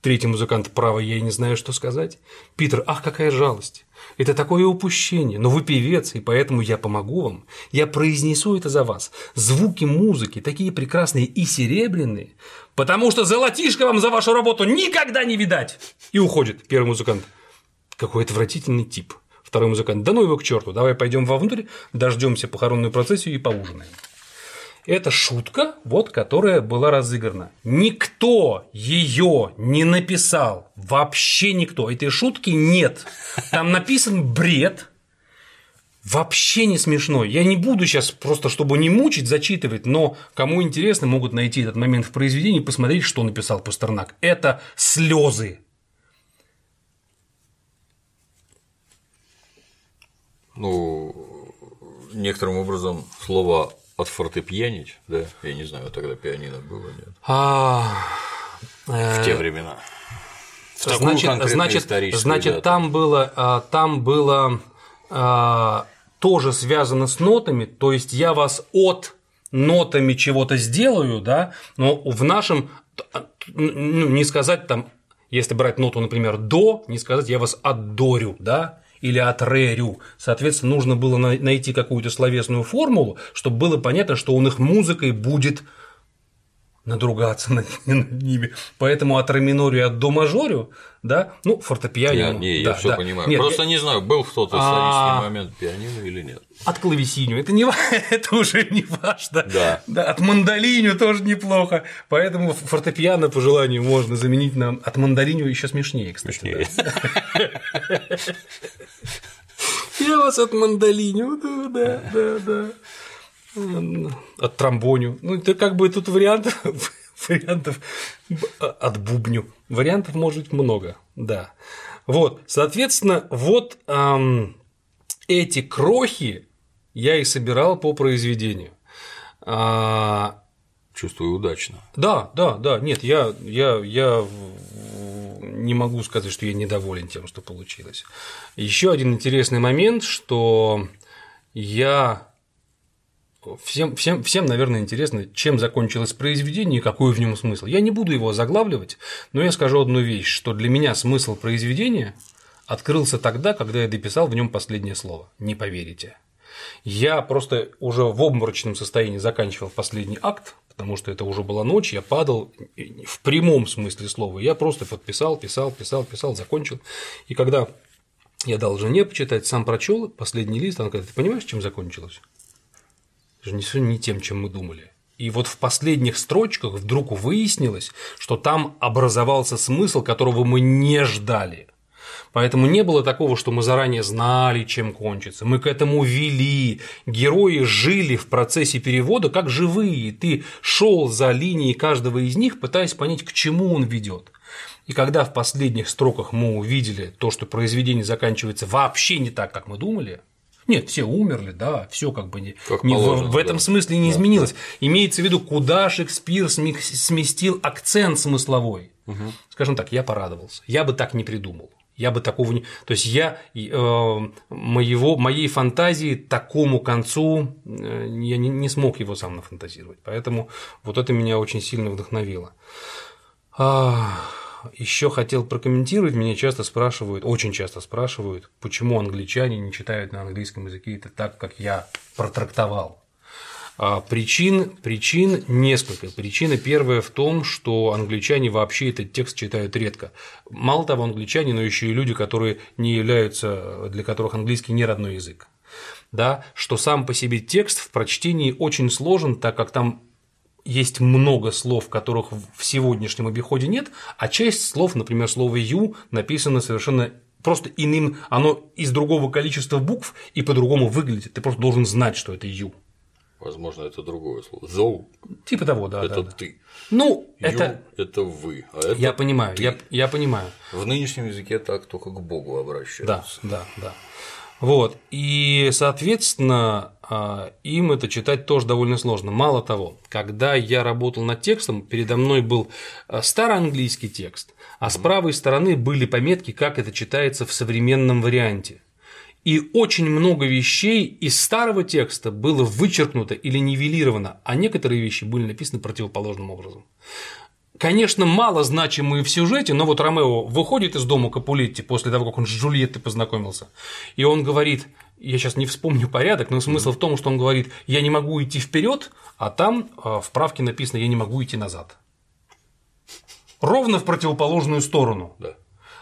Третий музыкант, право, я и не знаю, что сказать. Питер, ах, какая жалость. Это такое упущение, но вы певец, и поэтому я помогу вам. Я произнесу это за вас. Звуки музыки такие прекрасные и серебряные, потому что золотишко вам за вашу работу никогда не видать. И уходит первый музыкант. Какой отвратительный тип. Второй музыкант, да ну его к черту, давай пойдем вовнутрь, дождемся похоронную процессию и поужинаем. Это шутка, вот, которая была разыграна. Никто ее не написал. Вообще никто. Этой шутки нет. Там написан бред. Вообще не смешно. Я не буду сейчас просто, чтобы не мучить, зачитывать, но кому интересно, могут найти этот момент в произведении и посмотреть, что написал Пастернак. Это слезы. Ну, некоторым образом слово отфортепьянить, да? Я не знаю, тогда пианино было, нет? А, В те времена. В такую значит, значит, значит дату. там было, а, там было а, тоже связано с нотами, то есть я вас от нотами чего-то сделаю, да, но в нашем, ну, не сказать там, если брать ноту, например, до, не сказать я вас отдорю, да, или отрерю. Соответственно, нужно было на- найти какую-то словесную формулу, чтобы было понятно, что он их музыкой будет надругаться над, над ними. Поэтому от ре минорю и от до мажорю, да, ну, фортепиано. Я, не, я да, все да. понимаю. Нет, Просто не знаю, был в тот А. исторический момент пианино или нет. От клавесиню, это, не, это уже не важно. Да. От мандолиню тоже неплохо. Поэтому фортепиано по желанию можно заменить на от мандолиню еще смешнее, кстати. да. Я вас от мандолиню, да, да, да, да. От тромбоню. Ну, это как бы тут вариантов, вариантов от бубню. Вариантов может быть много, да. Вот, соответственно, вот ам, эти крохи я и собирал по произведению. А, Чувствую удачно. да, да, да, нет, я, я, я не могу сказать, что я недоволен тем, что получилось. Еще один интересный момент, что я всем, всем, всем, наверное, интересно, чем закончилось произведение и какой в нем смысл. Я не буду его заглавливать, но я скажу одну вещь, что для меня смысл произведения открылся тогда, когда я дописал в нем последнее слово. Не поверите. Я просто уже в обморочном состоянии заканчивал последний акт, потому что это уже была ночь, я падал в прямом смысле слова. Я просто подписал, писал, писал, писал, закончил. И когда я дал жене почитать, сам прочел последний лист, она говорит, ты понимаешь, чем закончилось? Это же все не тем, чем мы думали. И вот в последних строчках вдруг выяснилось, что там образовался смысл, которого мы не ждали. Поэтому не было такого, что мы заранее знали, чем кончится. Мы к этому вели. Герои жили в процессе перевода как живые. Ты шел за линией каждого из них, пытаясь понять, к чему он ведет. И когда в последних строках мы увидели то, что произведение заканчивается вообще не так, как мы думали, нет, все умерли, да, все как бы не, Как не в- положено, в, этом да. смысле не изменилось. Имеется в виду, куда Шекспир сместил акцент смысловой. Скажем так, я порадовался. Я бы так не придумал. Я бы такого не. То есть я э, моего, моей фантазии такому концу э, я не, не смог его сам нафантазировать. Поэтому вот это меня очень сильно вдохновило. Еще хотел прокомментировать, меня часто спрашивают, очень часто спрашивают, почему англичане не читают на английском языке это так, как я протрактовал. А, Причин, причин несколько. Причина первая в том, что англичане вообще этот текст читают редко. Мало того, англичане, но еще и люди, которые не являются, для которых английский не родной язык. Да, что сам по себе текст в прочтении очень сложен, так как там есть много слов, которых в сегодняшнем обиходе нет, а часть слов, например, слово «ю» написано совершенно просто иным, оно из другого количества букв и по-другому выглядит. Ты просто должен знать, что это «ю». Возможно, это другое слово. Зоу Типа того, да. это да, ты. Ну, Ю это. это вы. А это Я понимаю, ты. я, я понимаю. В нынешнем языке так только к Богу обращаются. Да, да, да. Вот. И, соответственно, им это читать тоже довольно сложно. Мало того, когда я работал над текстом, передо мной был а, староанглийский текст, а с правой стороны были пометки, как это читается в современном варианте. И очень много вещей из старого текста было вычеркнуто или нивелировано, а некоторые вещи были написаны противоположным образом. Конечно, мало значимые в сюжете, но вот Ромео выходит из дома Капулетти после того, как он с Джульеттой познакомился, и он говорит, я сейчас не вспомню порядок, но смысл в том, что он говорит, я не могу идти вперед, а там а, в правке написано, я не могу идти назад. Ровно в противоположную сторону. Да.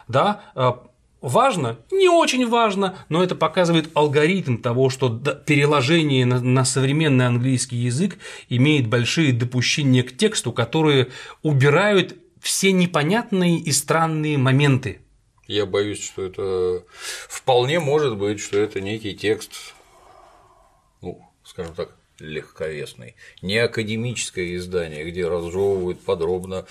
Да, а, важно, не очень важно, но это показывает алгоритм того, что переложение на современный английский язык имеет большие допущения к тексту, которые убирают все непонятные и странные моменты. Я боюсь, что это вполне может быть, что это некий текст, ну, скажем так, легковесный, не академическое издание, где разжевывают подробно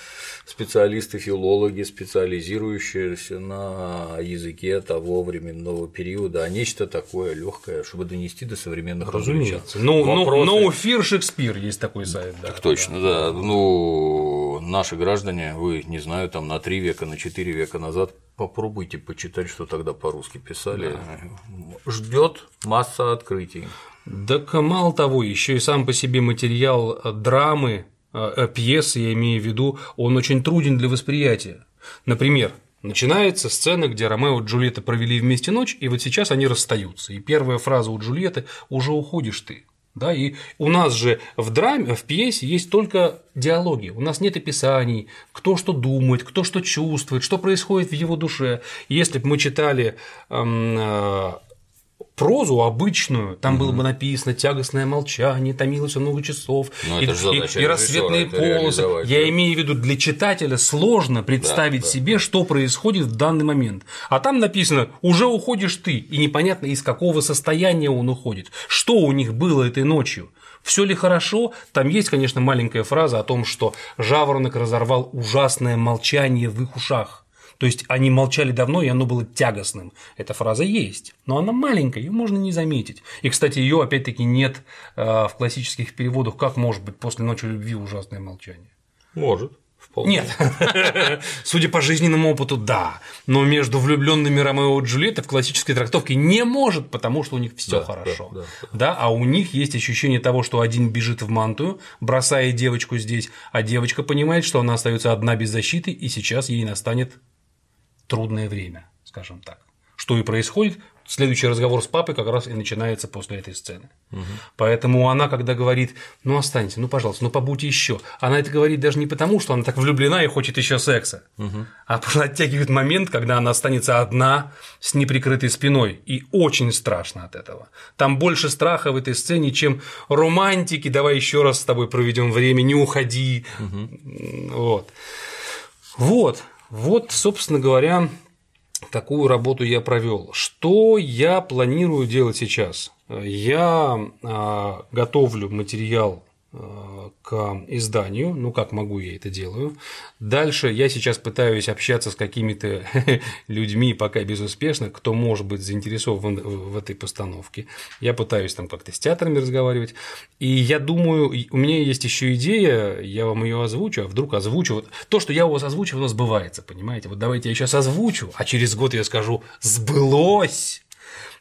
специалисты-филологи, специализирующиеся на языке того временного периода, а нечто такое легкое, чтобы донести до современных Разумеется. Ну, ну, Вопросы- no Fear Шекспир есть такой сайт, да. Так точно, да. Ну, наши граждане, вы, не знаю, там на три века, на четыре века назад попробуйте почитать, что тогда по-русски писали. Ждет масса открытий. Так мало того, еще и сам по себе материал э, драмы, э, э, пьесы, я имею в виду, он очень труден для восприятия. Например, начинается сцена, где Ромео и Джульетта провели вместе ночь, и вот сейчас они расстаются. И первая фраза у Джульетты «уже уходишь ты». Да, и у нас же в драме, в пьесе есть только диалоги, у нас нет описаний, кто что думает, кто что чувствует, что происходит в его душе. Если бы мы читали эм, э, прозу обычную, там было бы написано тягостное молчание, томилось много часов, Ну, и, и- и рассветные полосы. Я да. имею в виду, для читателя сложно представить да, себе, что происходит в данный момент. А там написано уже уходишь ты, и непонятно из какого состояния он уходит, что у них было этой ночью. Все ли хорошо? Там есть, конечно, маленькая фраза о том, что жаворонок разорвал ужасное молчание в их ушах. То есть они молчали давно, и оно было тягостным. Эта фраза есть, но она маленькая, ее можно не заметить. И, кстати, ее опять-таки нет э, в классических переводах. Как может быть после ночи любви ужасное молчание? Может. Вполне. Нет. Судя по жизненному опыту, да. Но между влюбленными Ромео и Джульеттой в классической трактовке не может, потому что у них все Да, хорошо. да, да, Да, а у них есть ощущение того, что один бежит в мантую, бросая девочку здесь, а девочка понимает, что она остается одна без защиты, и сейчас ей настанет трудное время, скажем так. что и происходит, следующий разговор с папой как раз и начинается после этой сцены. Поэтому она, когда говорит, ну останься, ну пожалуйста, ну побудьте еще, она это говорит даже не потому, что она так влюблена и хочет еще секса, а просто оттягивает момент, когда она останется одна с неприкрытой спиной, и очень страшно от этого. Там больше страха в этой сцене, чем романтики, давай еще раз с тобой проведем время, не уходи. Вот. Вот, вот, собственно говоря, такую работу я провел. Что я планирую делать сейчас? Я а, готовлю материал к изданию, ну как могу я это делаю. Дальше я сейчас пытаюсь общаться с какими-то людьми, пока безуспешно, кто может быть заинтересован в этой постановке. Я пытаюсь там как-то с театрами разговаривать. И я думаю, у меня есть еще идея, я вам ее озвучу, а вдруг озвучу. Вот то, что я у вас озвучу, оно сбывается, понимаете? Вот давайте я сейчас озвучу, а через год я скажу «сбылось».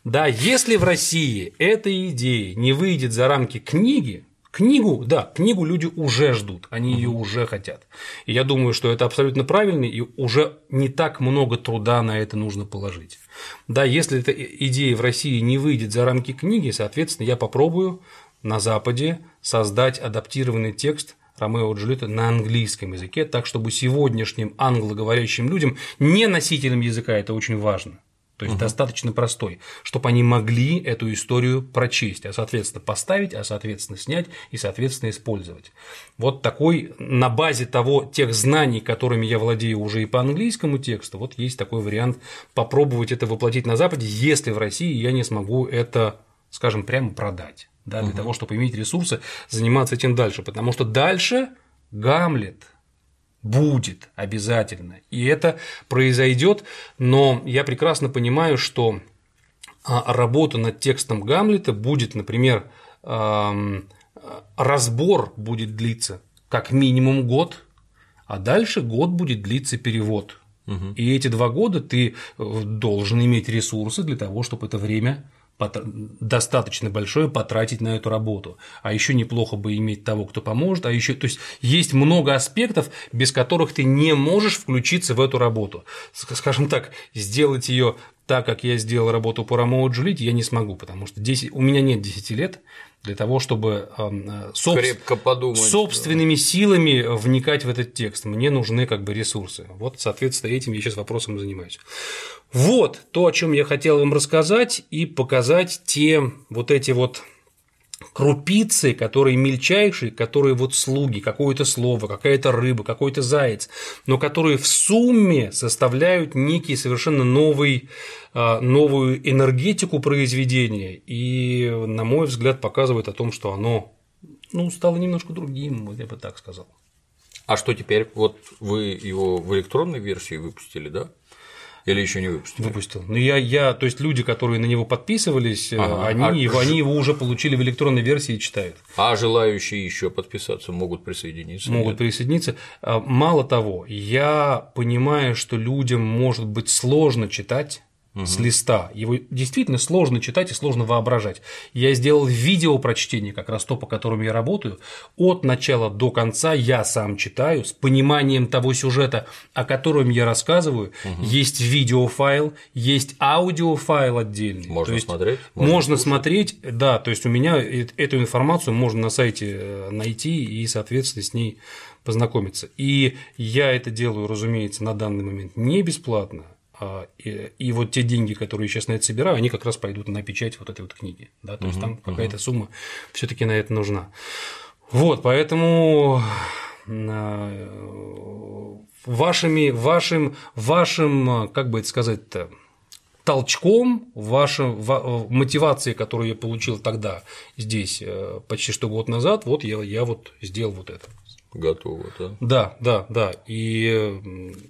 Да, если в России эта идея не выйдет за рамки книги, Книгу, да, книгу люди уже ждут, они ее уже хотят. И я думаю, что это абсолютно правильно, и уже не так много труда на это нужно положить. Да, если эта идея в России не выйдет за рамки книги, соответственно, я попробую на Западе создать адаптированный текст Ромео и Джульетта на английском языке, так чтобы сегодняшним англоговорящим людям, не носителям языка, это очень важно, то есть угу. достаточно простой, чтобы они могли эту историю прочесть, а соответственно поставить, а соответственно снять и соответственно использовать. Вот такой на базе того тех знаний, которыми я владею уже и по английскому тексту, вот есть такой вариант попробовать это воплотить на Западе, если в России я не смогу это, скажем, прямо продать, да, для угу. того, чтобы иметь ресурсы заниматься этим дальше, потому что дальше Гамлет будет обязательно. И это произойдет, но я прекрасно понимаю, что а, работа над текстом Гамлета будет, например, разбор будет длиться как минимум год, а дальше год будет длиться перевод. Угу. И эти два года ты э, должен иметь ресурсы для того, чтобы это время достаточно большое потратить на эту работу. А еще неплохо бы иметь того, кто поможет. А еще, то есть есть много аспектов, без которых ты не можешь включиться в эту работу. Скажем так, сделать ее так, как я сделал работу по Ромео Джульетте, я не смогу, потому что 10, у меня нет 10 лет для того, чтобы э, соб... Крепко подумать. собственными силами вникать в этот текст. Мне нужны как бы ресурсы. Вот, соответственно, этим я сейчас вопросом занимаюсь. Вот то, о чем я хотел вам рассказать и показать те вот эти вот крупицы, которые мельчайшие, которые вот слуги, какое-то слово, какая-то рыба, какой-то заяц, но которые в сумме составляют некий совершенно новый, а, новую энергетику произведения и, на мой взгляд, показывает о том, что оно ну, стало немножко другим, я бы так сказал. А что теперь? Вот вы его в электронной версии выпустили, да? Или еще не выпустил? Выпустил. Ну, я, я, то есть люди, которые на него подписывались, э, ага. они, а... его, они его уже получили в электронной версии и читают. А желающие еще подписаться могут присоединиться? Могут нет? присоединиться. А, мало того, я понимаю, что людям может быть сложно читать угу. с листа. Его действительно сложно читать и сложно воображать. Я сделал видео прочтение, как раз то, по которому я работаю. От начала до конца я сам читаю с пониманием того сюжета, о котором я рассказываю. Угу. Есть видеофайл, есть аудиофайл отдельный. Можно есть смотреть. Можно, можно смотреть, да. То есть у меня эту информацию можно на сайте э, найти и, соответственно, с ней познакомиться. И я это делаю, разумеется, на данный момент не бесплатно. А, и, и вот те деньги, которые сейчас на это собираю, они как раз пойдут на печать вот этой вот книги. Да? То есть там какая-то сумма все-таки на это нужна. Вот, поэтому а, вашими, вашим, вашим, как бы это сказать-то, толчком, вашим мотивацией, которую я получил тогда здесь э, почти что год назад, вот я, я вот сделал вот это. Готово, да? Да, да, да. И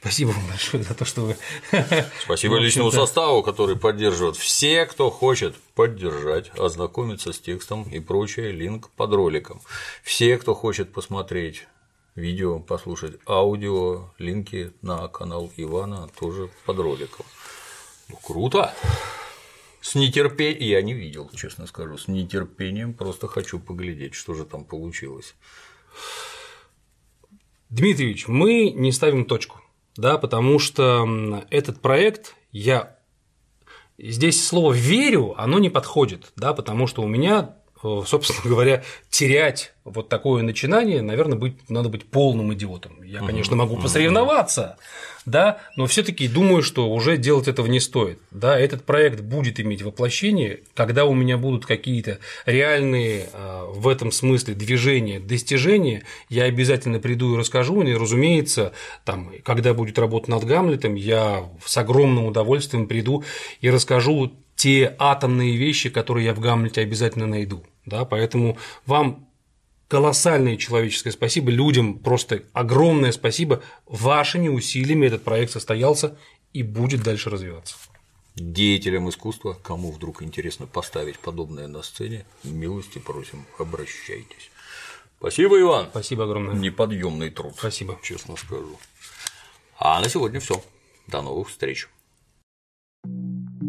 Спасибо вам большое за то, что вы. Спасибо личному составу, который поддерживает. Все, кто хочет поддержать, ознакомиться с текстом и прочее, линк под роликом. Все, кто хочет посмотреть видео, послушать аудио, линки на канал Ивана тоже под роликом. Ну, круто! С нетерпением, я не видел, честно скажу, с нетерпением просто хочу поглядеть, что же там получилось. Дмитриевич, мы не ставим точку. Да, потому что этот проект я здесь слово верю, оно не подходит, да, потому что у меня собственно говоря, терять вот такое начинание, наверное, быть, надо быть полным идиотом. Я, конечно, могу посоревноваться, да, но все таки думаю, что уже делать этого не стоит. Да, этот проект будет иметь воплощение, когда у меня будут какие-то реальные э, в этом смысле движения, достижения, я обязательно приду и расскажу, и, разумеется, там, когда будет работа над Гамлетом, я с огромным удовольствием приду и расскажу те атомные вещи, которые я в Гамлете обязательно найду. Да, поэтому вам колоссальное человеческое спасибо, людям просто огромное спасибо. Вашими усилиями этот проект состоялся и будет дальше развиваться. Деятелям искусства, кому вдруг интересно поставить подобное на сцене, милости просим, обращайтесь. Спасибо, Иван. Спасибо огромное. Неподъемный труд. Спасибо. Честно скажу. А на сегодня все. До новых встреч. thank you